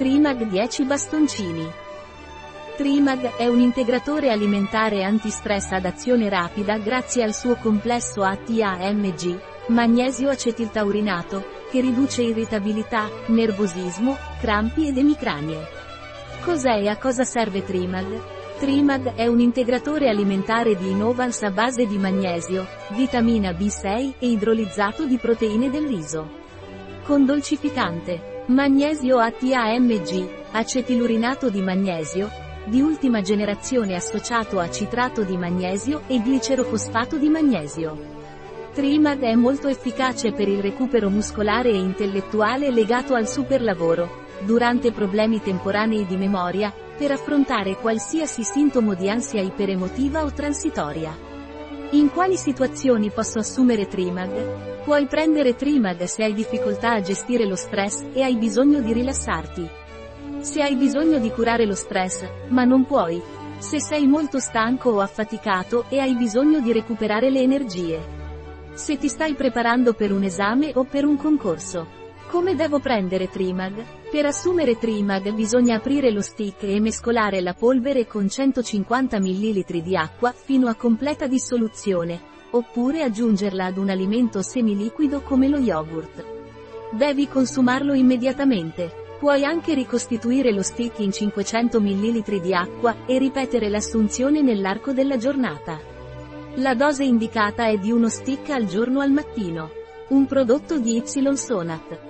Trimag 10 bastoncini. Trimag è un integratore alimentare antistress ad azione rapida grazie al suo complesso ATAMG, magnesio acetiltaurinato, che riduce irritabilità, nervosismo, crampi ed emicranie. Cos'è e a cosa serve Trimag? Trimag è un integratore alimentare di Innovans a base di magnesio, vitamina B6 e idrolizzato di proteine del riso. Con dolcificante, Magnesio ATAMG, acetilurinato di magnesio, di ultima generazione associato a citrato di magnesio e glicerofosfato di magnesio. Trimag è molto efficace per il recupero muscolare e intellettuale legato al superlavoro, durante problemi temporanei di memoria, per affrontare qualsiasi sintomo di ansia iperemotiva o transitoria. In quali situazioni posso assumere Trimag? Puoi prendere Trimag se hai difficoltà a gestire lo stress e hai bisogno di rilassarti. Se hai bisogno di curare lo stress, ma non puoi. Se sei molto stanco o affaticato e hai bisogno di recuperare le energie. Se ti stai preparando per un esame o per un concorso. Come devo prendere Trimag? Per assumere Trimag bisogna aprire lo stick e mescolare la polvere con 150 ml di acqua fino a completa dissoluzione, oppure aggiungerla ad un alimento semiliquido come lo yogurt. Devi consumarlo immediatamente. Puoi anche ricostituire lo stick in 500 ml di acqua e ripetere l'assunzione nell'arco della giornata. La dose indicata è di uno stick al giorno al mattino. Un prodotto di Y Sonat.